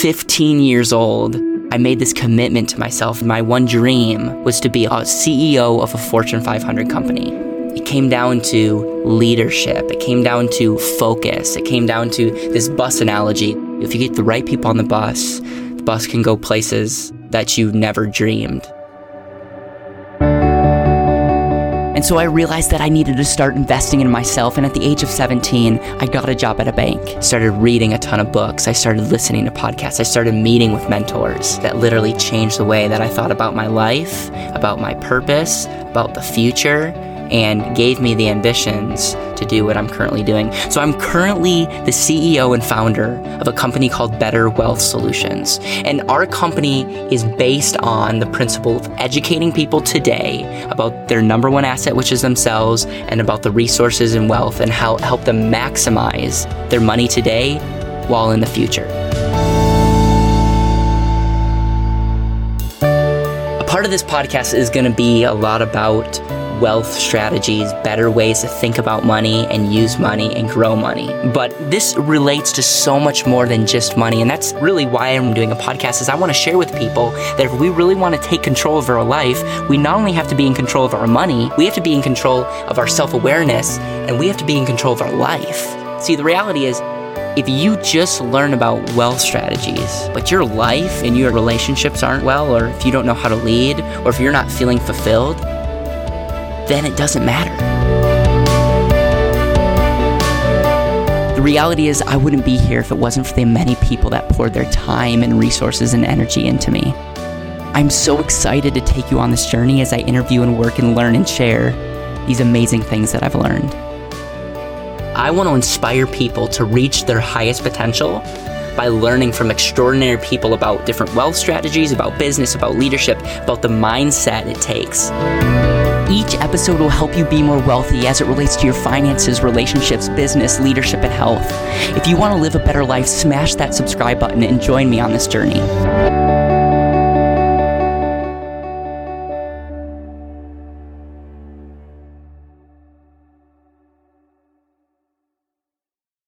15 years old, I made this commitment to myself. My one dream was to be a CEO of a Fortune 500 company. It came down to leadership. It came down to focus. It came down to this bus analogy. If you get the right people on the bus, the bus can go places that you never dreamed. And so I realized that I needed to start investing in myself. And at the age of 17, I got a job at a bank. Started reading a ton of books. I started listening to podcasts. I started meeting with mentors that literally changed the way that I thought about my life, about my purpose, about the future and gave me the ambitions to do what I'm currently doing. So I'm currently the CEO and founder of a company called Better Wealth Solutions. And our company is based on the principle of educating people today about their number one asset, which is themselves, and about the resources and wealth and how help them maximize their money today while in the future. A part of this podcast is going to be a lot about wealth strategies, better ways to think about money and use money and grow money. But this relates to so much more than just money. And that's really why I'm doing a podcast is I want to share with people that if we really want to take control of our life, we not only have to be in control of our money, we have to be in control of our self-awareness and we have to be in control of our life. See, the reality is if you just learn about wealth strategies, but your life and your relationships aren't well, or if you don't know how to lead, or if you're not feeling fulfilled, then it doesn't matter. The reality is, I wouldn't be here if it wasn't for the many people that poured their time and resources and energy into me. I'm so excited to take you on this journey as I interview and work and learn and share these amazing things that I've learned. I want to inspire people to reach their highest potential by learning from extraordinary people about different wealth strategies, about business, about leadership, about the mindset it takes. Each episode will help you be more wealthy as it relates to your finances, relationships, business, leadership, and health. If you want to live a better life, smash that subscribe button and join me on this journey.